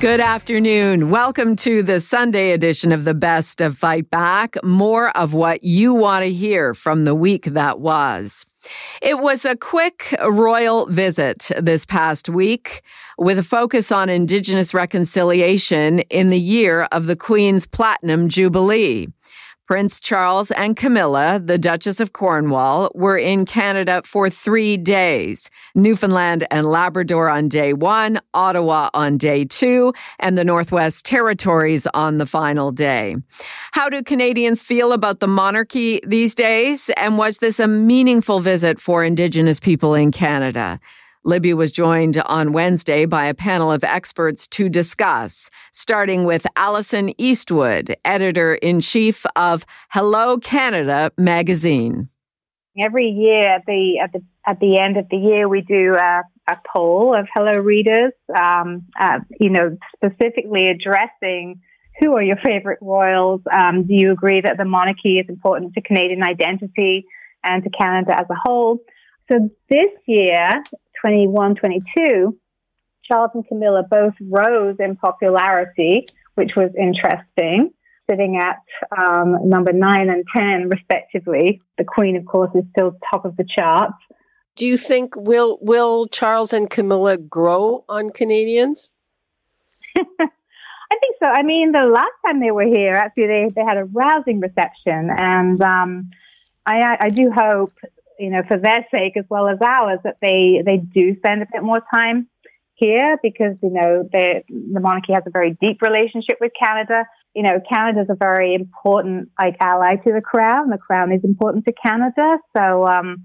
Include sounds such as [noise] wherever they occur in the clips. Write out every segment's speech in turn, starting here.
Good afternoon. Welcome to the Sunday edition of the Best of Fight Back. More of what you want to hear from the week that was. It was a quick royal visit this past week with a focus on Indigenous reconciliation in the year of the Queen's Platinum Jubilee. Prince Charles and Camilla, the Duchess of Cornwall, were in Canada for three days. Newfoundland and Labrador on day one, Ottawa on day two, and the Northwest Territories on the final day. How do Canadians feel about the monarchy these days? And was this a meaningful visit for Indigenous people in Canada? Libby was joined on Wednesday by a panel of experts to discuss, starting with Allison Eastwood, editor in chief of Hello Canada magazine. Every year at the at the at the end of the year, we do a, a poll of Hello readers, um, uh, you know, specifically addressing who are your favorite royals. Um, do you agree that the monarchy is important to Canadian identity and to Canada as a whole? So this year, 21, 22, Charles and Camilla both rose in popularity, which was interesting, sitting at um, number nine and 10, respectively. The Queen, of course, is still top of the charts. Do you think will will Charles and Camilla grow on Canadians? [laughs] I think so. I mean, the last time they were here, actually, they, they had a rousing reception, and um, I, I do hope you know, for their sake as well as ours, that they, they do spend a bit more time here because, you know, the monarchy has a very deep relationship with Canada. You know, Canada is a very important, like, ally to the crown. The crown is important to Canada. So, um,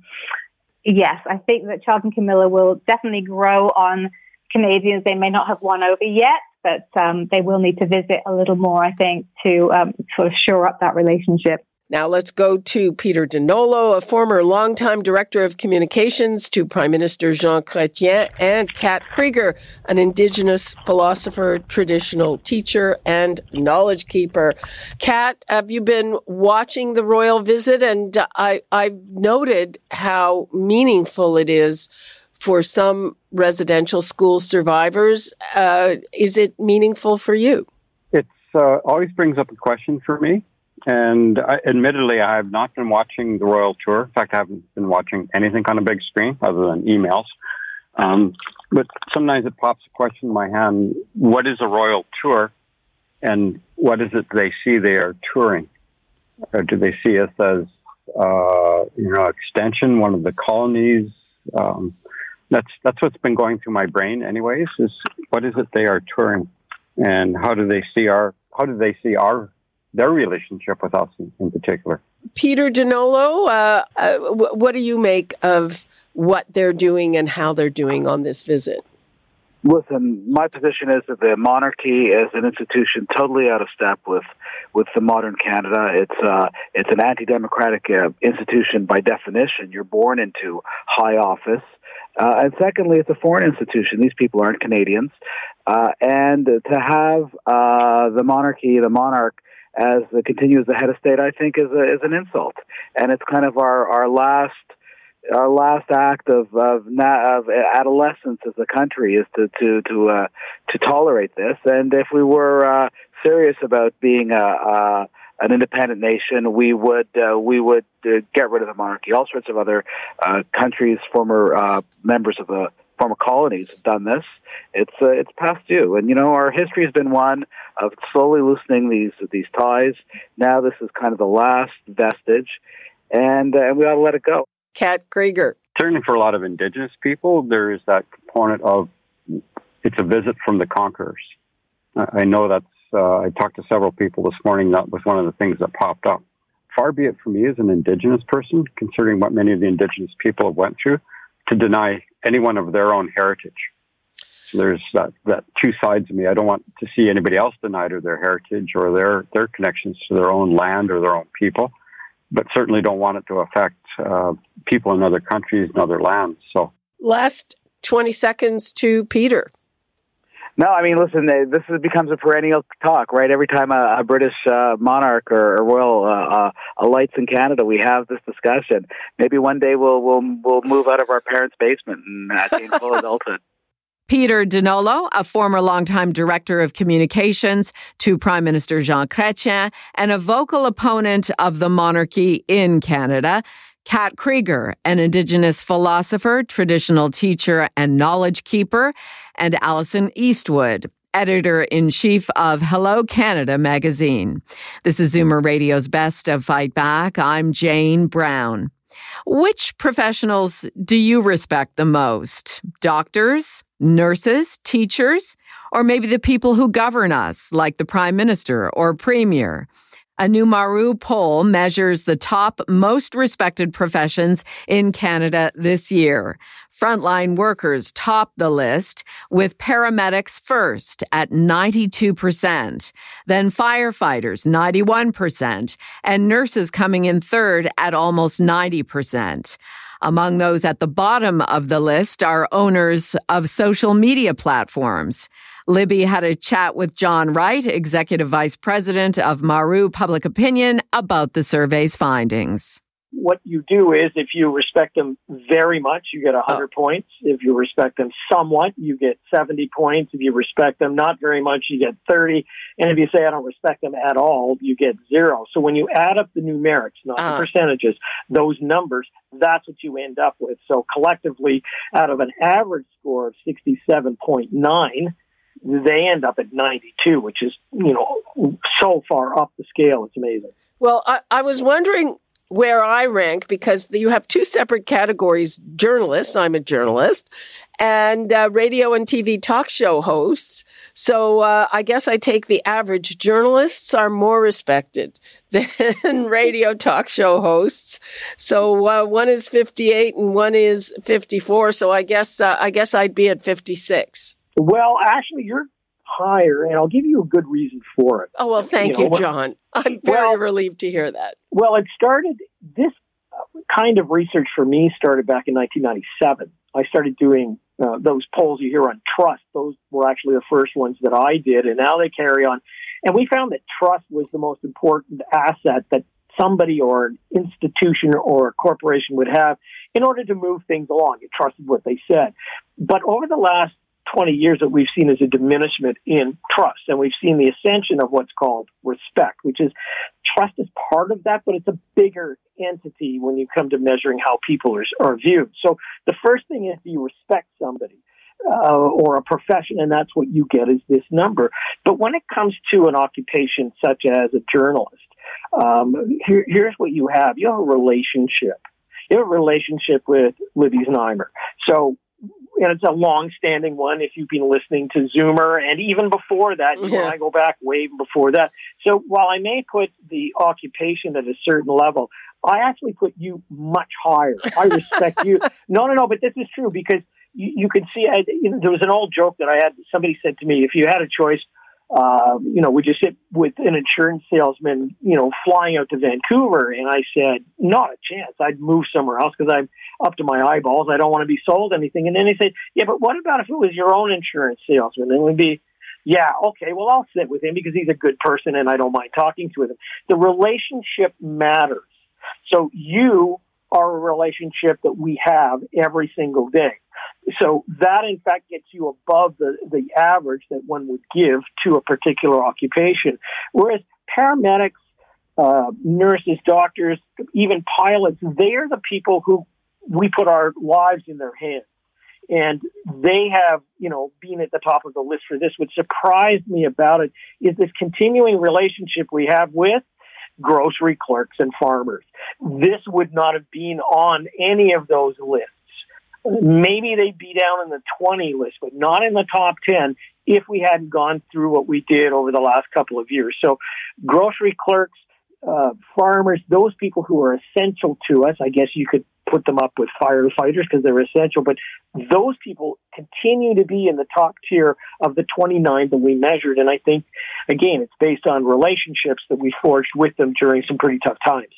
yes, I think that Charles and Camilla will definitely grow on Canadians. They may not have won over yet, but um, they will need to visit a little more, I think, to um, sort of shore up that relationship. Now let's go to Peter Donolo, a former longtime director of communications to Prime Minister Jean Chrétien, and Kat Krieger, an Indigenous philosopher, traditional teacher, and knowledge keeper. Kat, have you been watching the royal visit? And I, I've noted how meaningful it is for some residential school survivors. Uh, is it meaningful for you? It uh, always brings up a question for me and I, admittedly, I have not been watching the Royal Tour. In fact, I haven't been watching anything on a big screen other than emails. Um, but sometimes it pops a question in my hand: What is a Royal Tour, and what is it they see they are touring? Or do they see us as uh, you know extension, one of the colonies? Um, that's that's what's been going through my brain, anyways. Is what is it they are touring, and how do they see our how do they see our their relationship with us in, in particular. Peter Donolo, uh, uh, what do you make of what they're doing and how they're doing on this visit? Listen, my position is that the monarchy is an institution totally out of step with with the modern Canada. It's uh, it's an anti-democratic uh, institution by definition. You're born into high office. Uh, and secondly, it's a foreign institution. These people aren't Canadians. Uh, and to have uh, the monarchy, the monarch, as the continues the head of state, I think is a, is an insult, and it's kind of our our last our last act of of, of adolescence as a country is to to to uh, to tolerate this. And if we were uh, serious about being a, a an independent nation, we would uh, we would uh, get rid of the monarchy. All sorts of other uh, countries, former uh, members of the former colonies have done this. It's uh, it's past due, and you know our history has been one of slowly loosening these these ties. Now this is kind of the last vestige, and uh, and we ought to let it go. Kat Krieger. Certainly, for a lot of Indigenous people, there is that component of it's a visit from the conquerors. I know that's. Uh, I talked to several people this morning. That was one of the things that popped up. Far be it from me as an Indigenous person, considering what many of the Indigenous people have went through, to deny anyone of their own heritage. there's that, that two sides of me. I don't want to see anybody else denied or their heritage or their, their connections to their own land or their own people, but certainly don't want it to affect uh, people in other countries and other lands. So, last 20 seconds to Peter. No, I mean, listen, this becomes a perennial talk, right? Every time a, a British uh, monarch or, or royal uh, uh, alights in Canada, we have this discussion. Maybe one day we'll we'll we'll move out of our parents' basement and attain full [laughs] adulthood. Peter Donolo, a former longtime director of communications to Prime Minister Jean Chrétien and a vocal opponent of the monarchy in Canada. Kat Krieger, an Indigenous philosopher, traditional teacher, and knowledge keeper, and Allison Eastwood, editor in chief of Hello Canada magazine. This is Zoomer Radio's Best of Fight Back. I'm Jane Brown. Which professionals do you respect the most? Doctors, nurses, teachers, or maybe the people who govern us, like the prime minister or premier? A new Maru poll measures the top most respected professions in Canada this year. Frontline workers top the list with paramedics first at 92%, then firefighters 91%, and nurses coming in third at almost 90%. Among those at the bottom of the list are owners of social media platforms. Libby had a chat with John Wright, Executive Vice President of Maru Public Opinion, about the survey's findings. What you do is if you respect them very much, you get 100 oh. points. If you respect them somewhat, you get 70 points. If you respect them not very much, you get 30. And if you say, I don't respect them at all, you get zero. So when you add up the numerics, not uh. the ah. percentages, those numbers, that's what you end up with. So collectively, out of an average score of 67.9, they end up at 92, which is, you know, so far up the scale. It's amazing. Well, I, I was wondering where I rank because you have two separate categories journalists, I'm a journalist, and uh, radio and TV talk show hosts. So uh, I guess I take the average journalists are more respected [laughs] than radio talk show hosts. So uh, one is 58 and one is 54. So I guess uh, I guess I'd be at 56. Well, actually, you're higher, and I'll give you a good reason for it. Oh, well, thank you, know, you John. I'm very well, relieved to hear that. Well, it started, this uh, kind of research for me started back in 1997. I started doing uh, those polls you hear on trust. Those were actually the first ones that I did, and now they carry on. And we found that trust was the most important asset that somebody or an institution or a corporation would have in order to move things along. You trusted what they said. But over the last 20 years that we've seen is a diminishment in trust. And we've seen the ascension of what's called respect, which is trust is part of that, but it's a bigger entity when you come to measuring how people are, are viewed. So the first thing is you respect somebody. Uh, or a profession, and that's what you get is this number. But when it comes to an occupation such as a journalist, um, here, here's what you have: you have a relationship. You have a relationship with Libby Znaimer. So and it's a long-standing one. If you've been listening to Zoomer, and even before that, yeah. I go back way before that. So while I may put the occupation at a certain level, I actually put you much higher. I respect you. [laughs] No, no, no, but this is true because you, you can see. I, you know, there was an old joke that I had. Somebody said to me, "If you had a choice." Uh, you know, would you sit with an insurance salesman, you know, flying out to Vancouver? And I said, not a chance. I'd move somewhere else because I'm up to my eyeballs. I don't want to be sold anything. And then they said, yeah, but what about if it was your own insurance salesman? And it would be, yeah, okay, well, I'll sit with him because he's a good person and I don't mind talking to him. The relationship matters. So you are a relationship that we have every single day. So that in fact gets you above the, the average that one would give to a particular occupation. Whereas paramedics, uh, nurses, doctors, even pilots, they are the people who we put our lives in their hands. And they have, you know, been at the top of the list for this. What surprised me about it is this continuing relationship we have with grocery clerks and farmers. This would not have been on any of those lists. Maybe they'd be down in the 20 list, but not in the top 10 if we hadn't gone through what we did over the last couple of years. So grocery clerks, uh, farmers, those people who are essential to us, I guess you could put them up with firefighters because they're essential. But those people continue to be in the top tier of the 29 that we measured. And I think, again, it's based on relationships that we forged with them during some pretty tough times.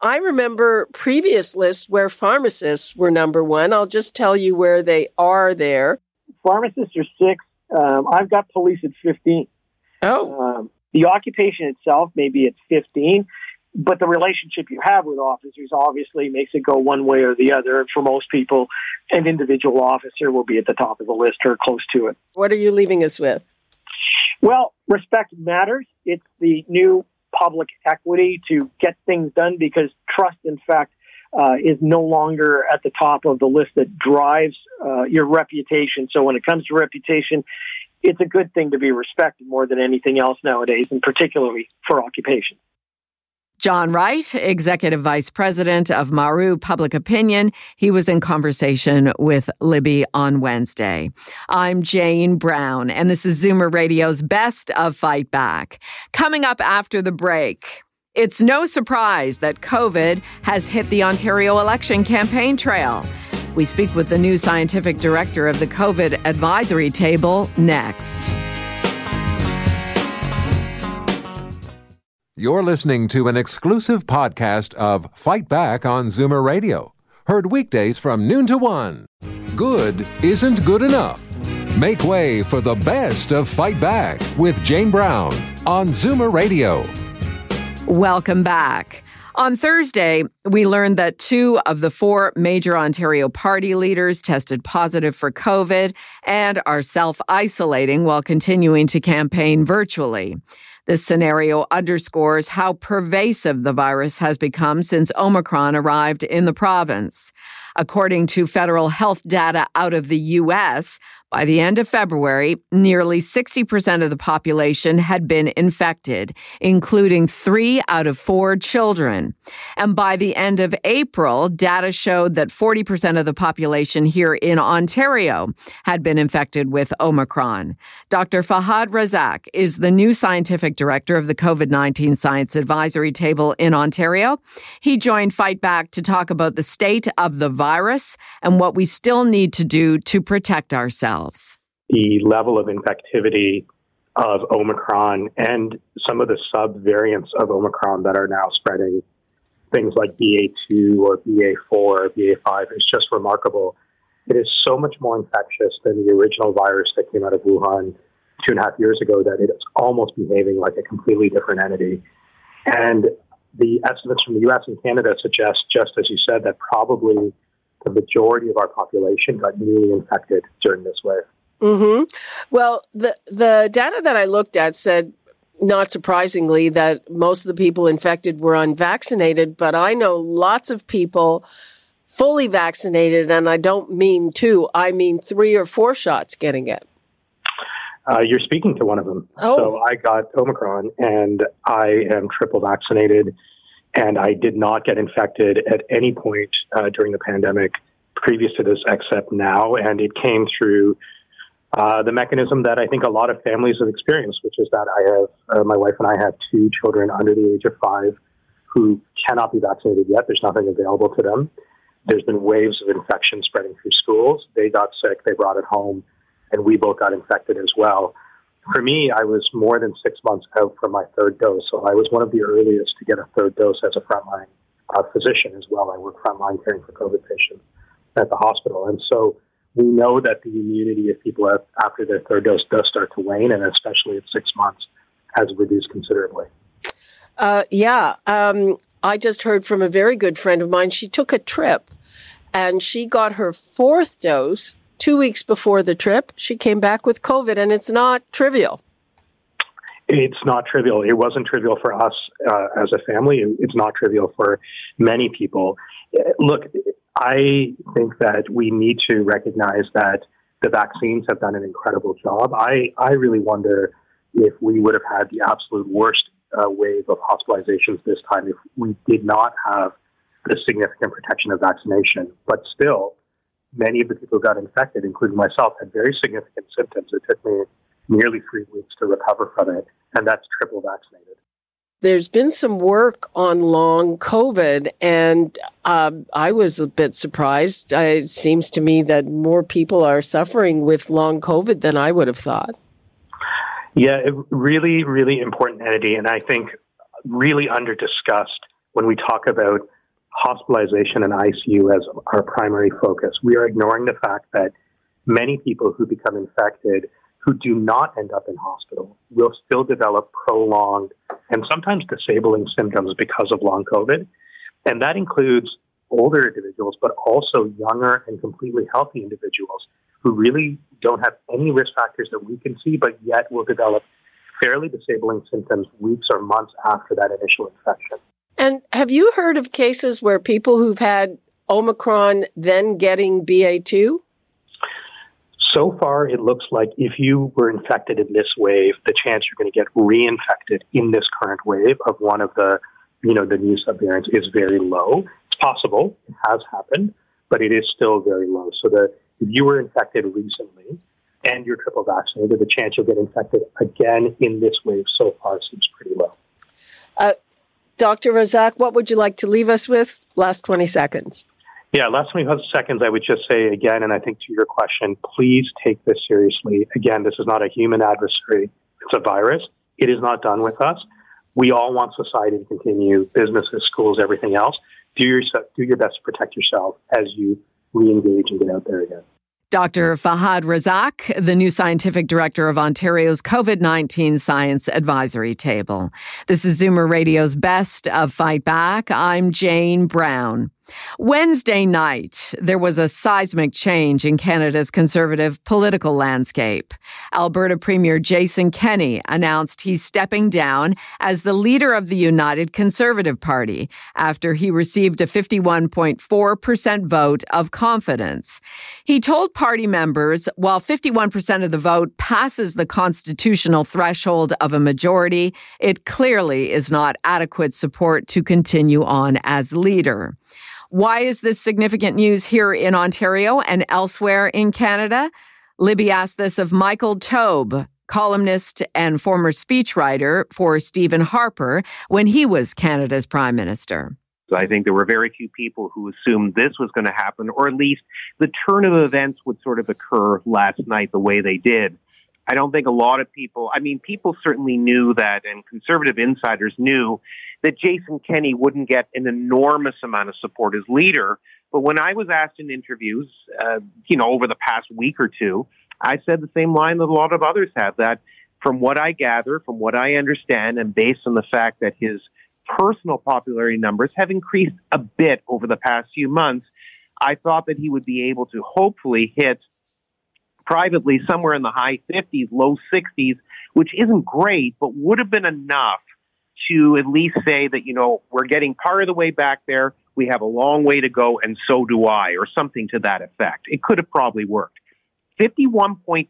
I remember previous lists where pharmacists were number one. I'll just tell you where they are there. Pharmacists are six. Um, I've got police at 15. Oh. Um, the occupation itself, maybe it's 15, but the relationship you have with officers obviously makes it go one way or the other. For most people, an individual officer will be at the top of the list or close to it. What are you leaving us with? Well, respect matters. It's the new public equity to get things done because trust, in fact, uh, is no longer at the top of the list that drives uh, your reputation. So when it comes to reputation, it's a good thing to be respected more than anything else nowadays, and particularly for occupation. John Wright, Executive Vice President of Maru Public Opinion. He was in conversation with Libby on Wednesday. I'm Jane Brown, and this is Zoomer Radio's Best of Fight Back. Coming up after the break, it's no surprise that COVID has hit the Ontario election campaign trail. We speak with the new scientific director of the COVID advisory table next. You're listening to an exclusive podcast of Fight Back on Zoomer Radio. Heard weekdays from noon to one. Good isn't good enough. Make way for the best of Fight Back with Jane Brown on Zoomer Radio. Welcome back. On Thursday, we learned that two of the four major Ontario party leaders tested positive for COVID and are self isolating while continuing to campaign virtually. This scenario underscores how pervasive the virus has become since Omicron arrived in the province. According to federal health data out of the U.S., by the end of February, nearly 60% of the population had been infected, including three out of four children. And by the end of April, data showed that 40% of the population here in Ontario had been infected with Omicron. Dr. Fahad Razak is the new scientific director of the COVID 19 Science Advisory Table in Ontario. He joined Fight Back to talk about the state of the virus and what we still need to do to protect ourselves. The level of infectivity of Omicron and some of the sub variants of Omicron that are now spreading, things like BA2 or BA4 or BA5, is just remarkable. It is so much more infectious than the original virus that came out of Wuhan two and a half years ago that it's almost behaving like a completely different entity. And the estimates from the US and Canada suggest, just as you said, that probably the majority of our population got newly infected during this wave. Mm-hmm. Well, the the data that I looked at said, not surprisingly, that most of the people infected were unvaccinated. But I know lots of people fully vaccinated, and I don't mean two; I mean three or four shots getting it. Uh, you're speaking to one of them. Oh. So I got Omicron, and I am triple vaccinated and I did not get infected at any point uh, during the pandemic previous to this, except now. And it came through uh, the mechanism that I think a lot of families have experienced, which is that I have, uh, my wife and I have two children under the age of five who cannot be vaccinated yet. There's nothing available to them. There's been waves of infection spreading through schools. They got sick, they brought it home, and we both got infected as well for me, I was more than six months out from my third dose. So I was one of the earliest to get a third dose as a frontline uh, physician as well. I work frontline caring for COVID patients at the hospital. And so we know that the immunity of people after their third dose does start to wane, and especially at six months has reduced considerably. Uh, yeah. Um, I just heard from a very good friend of mine. She took a trip and she got her fourth dose two weeks before the trip, she came back with COVID, and it's not trivial. It's not trivial. It wasn't trivial for us uh, as a family. It's not trivial for many people. Look, I think that we need to recognize that the vaccines have done an incredible job. I, I really wonder if we would have had the absolute worst uh, wave of hospitalizations this time if we did not have the significant protection of vaccination. But still, many of the people who got infected, including myself, had very significant symptoms. It took me nearly three weeks to recover from it, and that's triple vaccinated. there's been some work on long COVID, and uh, I was a bit surprised. It seems to me that more people are suffering with long COVID than I would have thought. Yeah, really, really important entity, and I think really under discussed when we talk about hospitalization and ICU as our primary focus. We are ignoring the fact that many people who become infected who do not end up in hospital will still develop prolonged and sometimes disabling symptoms because of long COVID. And that includes older individuals, but also younger and completely healthy individuals who really don't have any risk factors that we can see, but yet will develop fairly disabling symptoms weeks or months after that initial infection. And have you heard of cases where people who've had Omicron then getting BA2? So far, it looks like if you were infected in this wave, the chance you're going to get reinfected in this current wave of one of the, you know, the new subvariants is very low. It's possible, it has happened, but it is still very low. So the if you were infected recently and you're triple vaccinated, the chance you'll get infected again in this wave so far seems pretty low. Uh, Dr. Razak, what would you like to leave us with? Last 20 seconds. Yeah, last 20 seconds, I would just say again, and I think to your question, please take this seriously. Again, this is not a human adversary, it's a virus. It is not done with us. We all want society to continue, businesses, schools, everything else. Do your, do your best to protect yourself as you re engage and get out there again. Dr. Fahad Razak, the new scientific director of Ontario's COVID 19 Science Advisory Table. This is Zoomer Radio's Best of Fight Back. I'm Jane Brown. Wednesday night, there was a seismic change in Canada's conservative political landscape. Alberta Premier Jason Kenney announced he's stepping down as the leader of the United Conservative Party after he received a 51.4% vote of confidence. He told party members while 51% of the vote passes the constitutional threshold of a majority, it clearly is not adequate support to continue on as leader. Why is this significant news here in Ontario and elsewhere in Canada? Libby asked this of Michael Taube, columnist and former speechwriter for Stephen Harper when he was Canada's prime minister. I think there were very few people who assumed this was going to happen, or at least the turn of events would sort of occur last night the way they did. I don't think a lot of people, I mean, people certainly knew that, and conservative insiders knew that Jason Kenney wouldn't get an enormous amount of support as leader. But when I was asked in interviews, uh, you know, over the past week or two, I said the same line that a lot of others have that from what I gather, from what I understand, and based on the fact that his personal popularity numbers have increased a bit over the past few months, I thought that he would be able to hopefully hit privately somewhere in the high 50s, low 60s, which isn't great, but would have been enough to at least say that, you know, we're getting part of the way back there. We have a long way to go, and so do I, or something to that effect. It could have probably worked. 51.4%,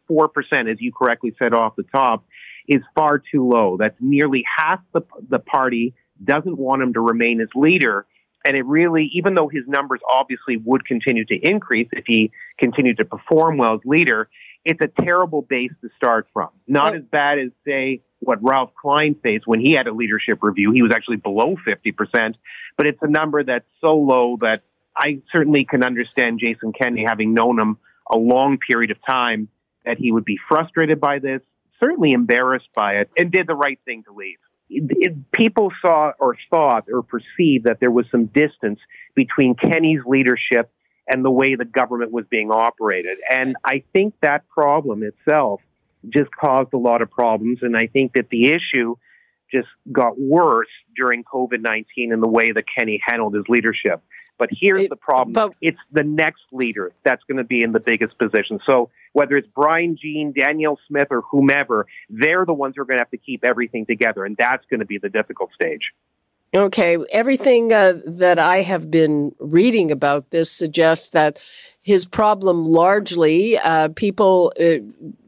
as you correctly said off the top, is far too low. That's nearly half the, the party doesn't want him to remain as leader. And it really, even though his numbers obviously would continue to increase if he continued to perform well as leader, it's a terrible base to start from. Not as bad as, say, what Ralph Klein faced when he had a leadership review. He was actually below 50%, but it's a number that's so low that I certainly can understand Jason Kenney, having known him a long period of time, that he would be frustrated by this, certainly embarrassed by it, and did the right thing to leave. It, people saw or thought or perceived that there was some distance between Kenney's leadership and the way the government was being operated. And I think that problem itself just caused a lot of problems. And I think that the issue just got worse during COVID 19 and the way that Kenney handled his leadership. But here's it, the problem but, it's the next leader that's going to be in the biggest position. So whether it's Brian Jean, Danielle Smith, or whomever, they're the ones who are going to have to keep everything together. And that's going to be the difficult stage. Okay, everything uh, that I have been reading about this suggests that his problem largely, uh, people, uh,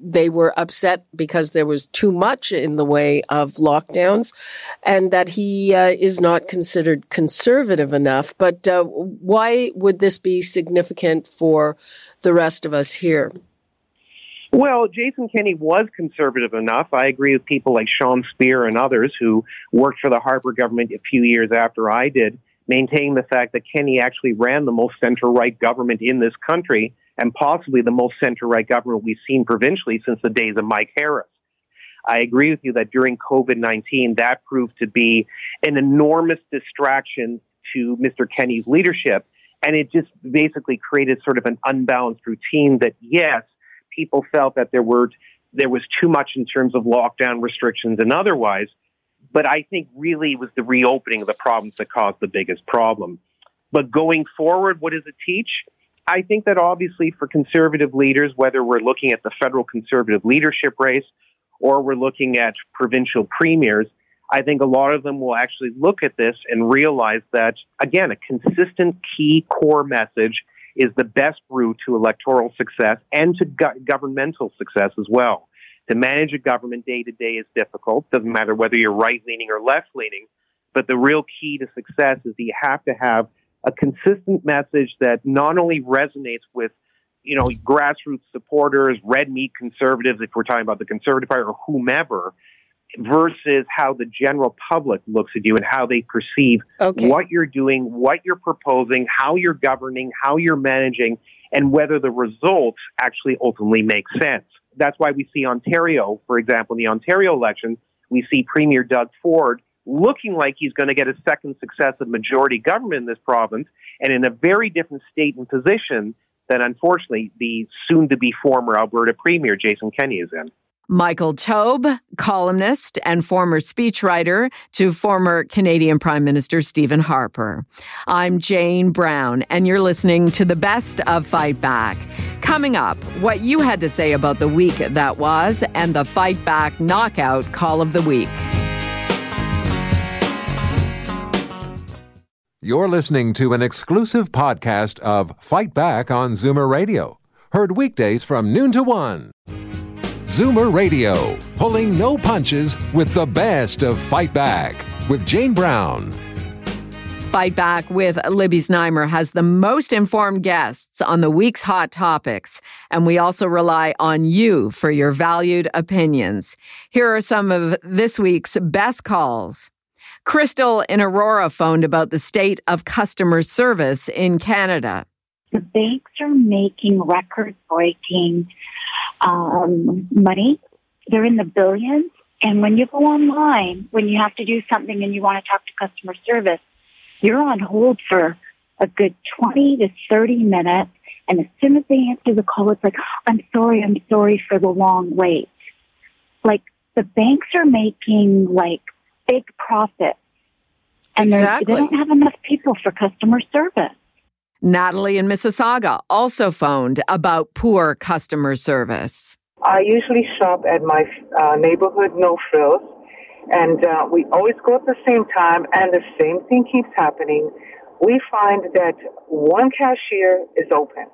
they were upset because there was too much in the way of lockdowns and that he uh, is not considered conservative enough. But uh, why would this be significant for the rest of us here? Well, Jason Kenney was conservative enough. I agree with people like Sean Speer and others who worked for the Harper government a few years after I did, maintaining the fact that Kenney actually ran the most center right government in this country and possibly the most center right government we've seen provincially since the days of Mike Harris. I agree with you that during COVID 19, that proved to be an enormous distraction to Mr. Kenney's leadership. And it just basically created sort of an unbalanced routine that, yes, people felt that there were there was too much in terms of lockdown restrictions and otherwise. But I think really was the reopening of the province that caused the biggest problem. But going forward, what does it teach? I think that obviously for conservative leaders, whether we're looking at the federal conservative leadership race or we're looking at provincial premiers, I think a lot of them will actually look at this and realize that, again, a consistent key core message is the best route to electoral success and to go- governmental success as well. To manage a government day to day is difficult. Doesn't matter whether you're right leaning or left leaning. But the real key to success is that you have to have a consistent message that not only resonates with, you know, grassroots supporters, red meat conservatives, if we're talking about the conservative party or whomever, versus how the general public looks at you and how they perceive okay. what you're doing, what you're proposing, how you're governing, how you're managing, and whether the results actually ultimately make sense. That's why we see Ontario, for example, in the Ontario election, we see Premier Doug Ford looking like he's going to get a second successive majority government in this province and in a very different state and position than unfortunately the soon to be former Alberta Premier Jason Kenney is in. Michael Taube, columnist and former speechwriter to former Canadian Prime Minister Stephen Harper. I'm Jane Brown, and you're listening to the best of Fight Back. Coming up, what you had to say about the week that was and the Fight Back Knockout Call of the Week. You're listening to an exclusive podcast of Fight Back on Zoomer Radio, heard weekdays from noon to one. Zoomer Radio, pulling no punches with the best of Fight Back with Jane Brown. Fight Back with Libby Znaimer has the most informed guests on the week's hot topics, and we also rely on you for your valued opinions. Here are some of this week's best calls. Crystal in Aurora phoned about the state of customer service in Canada. The banks are making record breaking um, money. They're in the billions. And when you go online, when you have to do something and you want to talk to customer service, you're on hold for a good 20 to 30 minutes. And as soon as they answer the call, it's like, I'm sorry, I'm sorry for the long wait. Like the banks are making like big profits and exactly. they don't have enough people for customer service. Natalie in Mississauga also phoned about poor customer service. I usually shop at my uh, neighborhood No Frills, and uh, we always go at the same time, and the same thing keeps happening. We find that one cashier is open,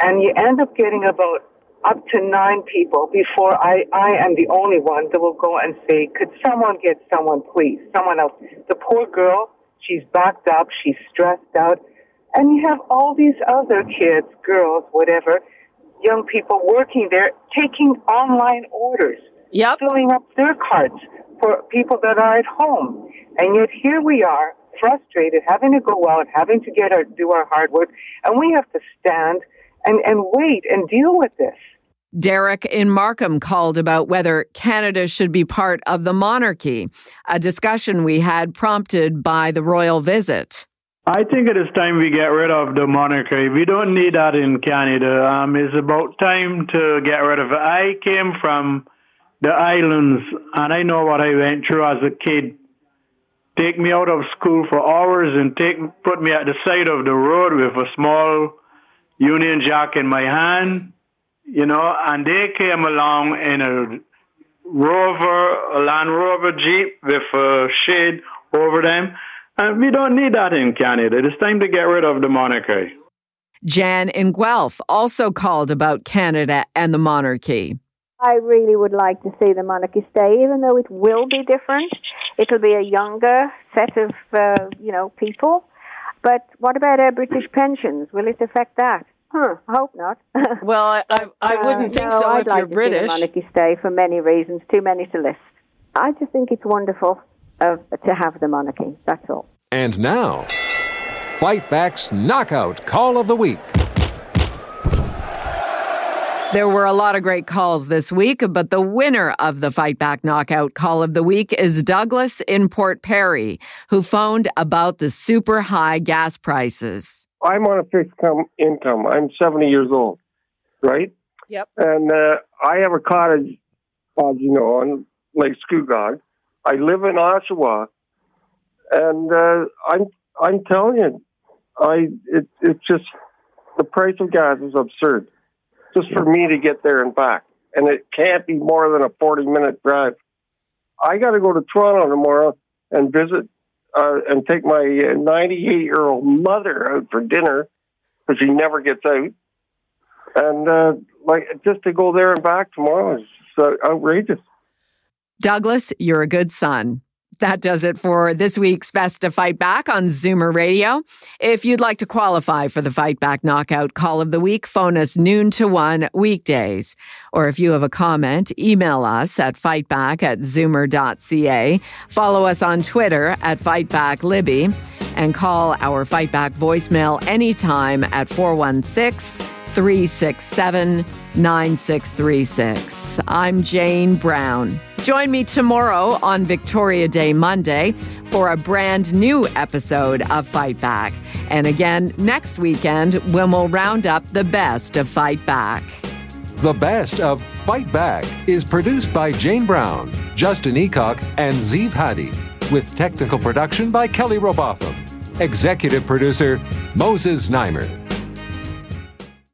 and you end up getting about up to nine people before I, I am the only one that will go and say, could someone get someone, please? Someone else. The poor girl, she's backed up, she's stressed out and you have all these other kids, girls, whatever, young people working there taking online orders, yep. filling up their carts for people that are at home. And yet here we are, frustrated, having to go out, having to get our do our hard work, and we have to stand and, and wait and deal with this. Derek in Markham called about whether Canada should be part of the monarchy, a discussion we had prompted by the royal visit. I think it is time we get rid of the monarchy. We don't need that in Canada. Um, it's about time to get rid of it. I came from the islands, and I know what I went through as a kid. Take me out of school for hours and take put me at the side of the road with a small Union Jack in my hand, you know, and they came along in a Rover, a Land Rover Jeep with a shade over them and we don't need that in Canada. It's time to get rid of the monarchy. Jan in Guelph also called about Canada and the monarchy. I really would like to see the monarchy stay, even though it will be different. It'll be a younger set of, uh, you know, people. But what about our British pensions? Will it affect that? Huh, I hope not. [laughs] well, I, I, I wouldn't think no, so I'd if like you're to British. See the monarchy stay for many reasons, too many to list. I just think it's wonderful of, to have the monarchy. That's all. And now, Fight Back's Knockout Call of the Week. There were a lot of great calls this week, but the winner of the Fight Back Knockout Call of the Week is Douglas in Port Perry, who phoned about the super high gas prices. I'm on a fixed income. I'm 70 years old, right? Yep. And uh, I have a cottage, as you know, on Lake Scugog. I live in Oshawa, and uh, I'm I'm telling you, I it it's just the price of gas is absurd, just for me to get there and back, and it can't be more than a 40 minute drive. I got to go to Toronto tomorrow and visit uh, and take my 98 year old mother out for dinner because she never gets out. And uh, like just to go there and back tomorrow is uh, outrageous. Douglas, you're a good son. That does it for this week's Best to Fight Back on Zoomer Radio. If you'd like to qualify for the Fight Back Knockout Call of the Week, phone us noon to one weekdays. Or if you have a comment, email us at fightback at zoomer.ca. Follow us on Twitter at FightbackLibby and call our Fight Back voicemail anytime at 416 367 9636. I'm Jane Brown. Join me tomorrow on Victoria Day Monday for a brand new episode of Fight Back. And again next weekend when we'll round up the best of Fight Back. The best of Fight Back is produced by Jane Brown, Justin Eacock, and Zeev Hadi, with technical production by Kelly Robotham. Executive producer Moses Znaimer.